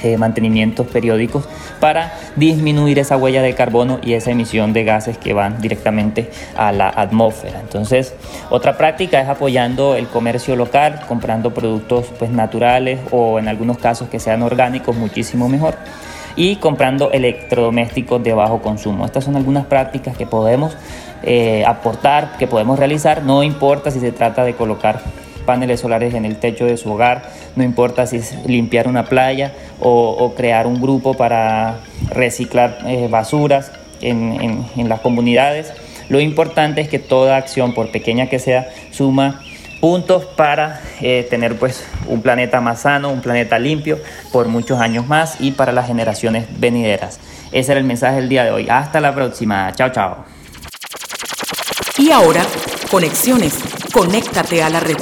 eh, mantenimientos periódicos para disminuir esa huella de carbono y esa emisión de gases que van directamente a la atmósfera. Entonces, otra práctica es apoyando el comercio local, comprando productos pues, naturales o en algunos casos que sean orgánicos, muchísimo mejor y comprando electrodomésticos de bajo consumo. Estas son algunas prácticas que podemos eh, aportar, que podemos realizar, no importa si se trata de colocar paneles solares en el techo de su hogar, no importa si es limpiar una playa o, crear un grupo para reciclar eh, basuras en, las comunidades. Lo importante es que toda acción, por pequeña que sea, suma puntos para eh, tener pues un planeta más sano, un planeta limpio por muchos años más y para las generaciones venideras. Ese era el mensaje del día de hoy. Hasta la próxima. Chao, chao. Y ahora, conexiones. Conéctate a la red.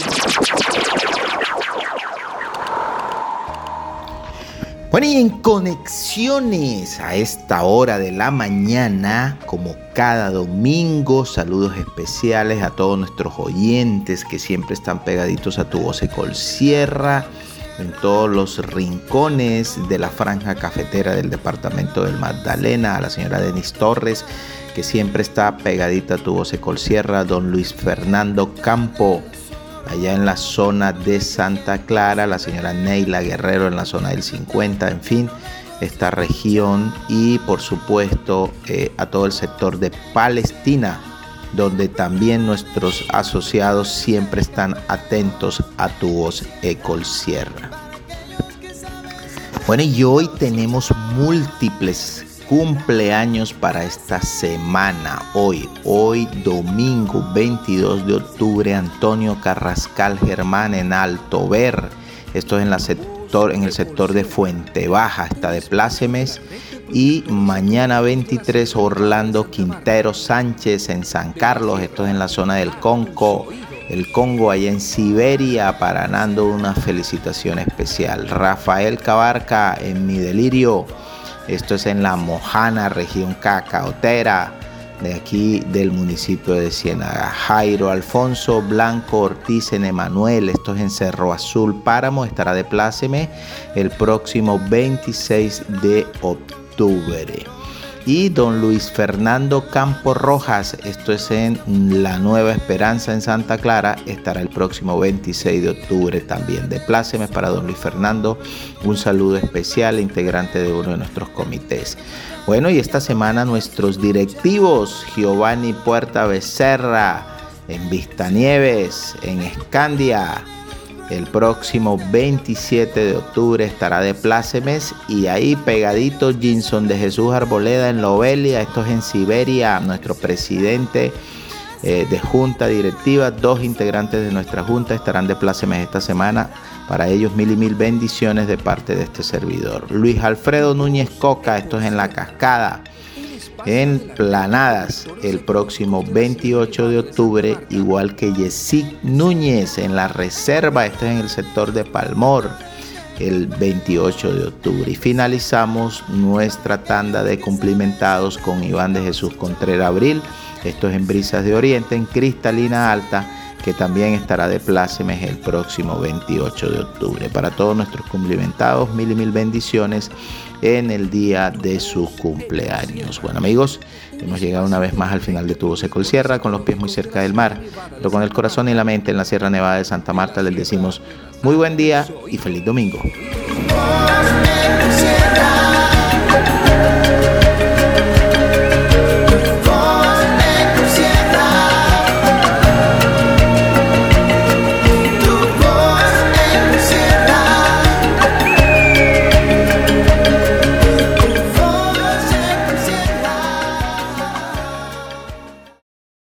Bueno, y en conexiones a esta hora de la mañana, como cada domingo, saludos especiales a todos nuestros oyentes que siempre están pegaditos a tu voz Ecol Sierra, en todos los rincones de la franja cafetera del departamento del Magdalena, a la señora Denis Torres, que siempre está pegadita a tu voz Sierra, don Luis Fernando Campo, allá en la zona de Santa Clara, la señora Neila Guerrero en la zona del 50, en fin, esta región y por supuesto eh, a todo el sector de Palestina, donde también nuestros asociados siempre están atentos a tu voz Ecol Sierra. Bueno, y hoy tenemos múltiples cumpleaños para esta semana. Hoy, hoy domingo 22 de octubre, Antonio Carrascal Germán en Alto Ver. Esto es en, la sector, en el sector de Fuente Baja, está de Plácemes. Y mañana 23, Orlando Quintero Sánchez en San Carlos, esto es en la zona del Conco. El Congo allá en Siberia, para Nando una felicitación especial. Rafael Cabarca en Mi Delirio esto es en la Mojana, región cacaotera, de aquí del municipio de Ciénaga. Jairo Alfonso Blanco Ortiz en Emanuel, esto es en Cerro Azul, Páramo, estará de pláceme el próximo 26 de octubre y don Luis Fernando Campo Rojas, esto es en La Nueva Esperanza en Santa Clara, estará el próximo 26 de octubre también. De plácemes para don Luis Fernando, un saludo especial, integrante de uno de nuestros comités. Bueno, y esta semana nuestros directivos, Giovanni Puerta Becerra, en Vistanieves, en Escandia, el próximo 27 de octubre estará de plácemes y ahí pegadito Jinson de Jesús Arboleda en Lobelia, esto es en Siberia, nuestro presidente eh, de junta directiva, dos integrantes de nuestra junta estarán de plácemes esta semana. Para ellos mil y mil bendiciones de parte de este servidor. Luis Alfredo Núñez Coca, esto es en La Cascada en Planadas el próximo 28 de octubre, igual que Yesic Núñez en la reserva, este es en el sector de Palmor, el 28 de octubre. Y finalizamos nuestra tanda de cumplimentados con Iván de Jesús Contreras Abril, esto es en Brisas de Oriente, en Cristalina Alta, que también estará de plácemes el próximo 28 de octubre. Para todos nuestros cumplimentados, mil y mil bendiciones en el día de sus cumpleaños. Bueno amigos, hemos llegado una vez más al final de Tubo Seco Sierra, con los pies muy cerca del mar, pero con el corazón y la mente en la Sierra Nevada de Santa Marta les decimos muy buen día y feliz domingo.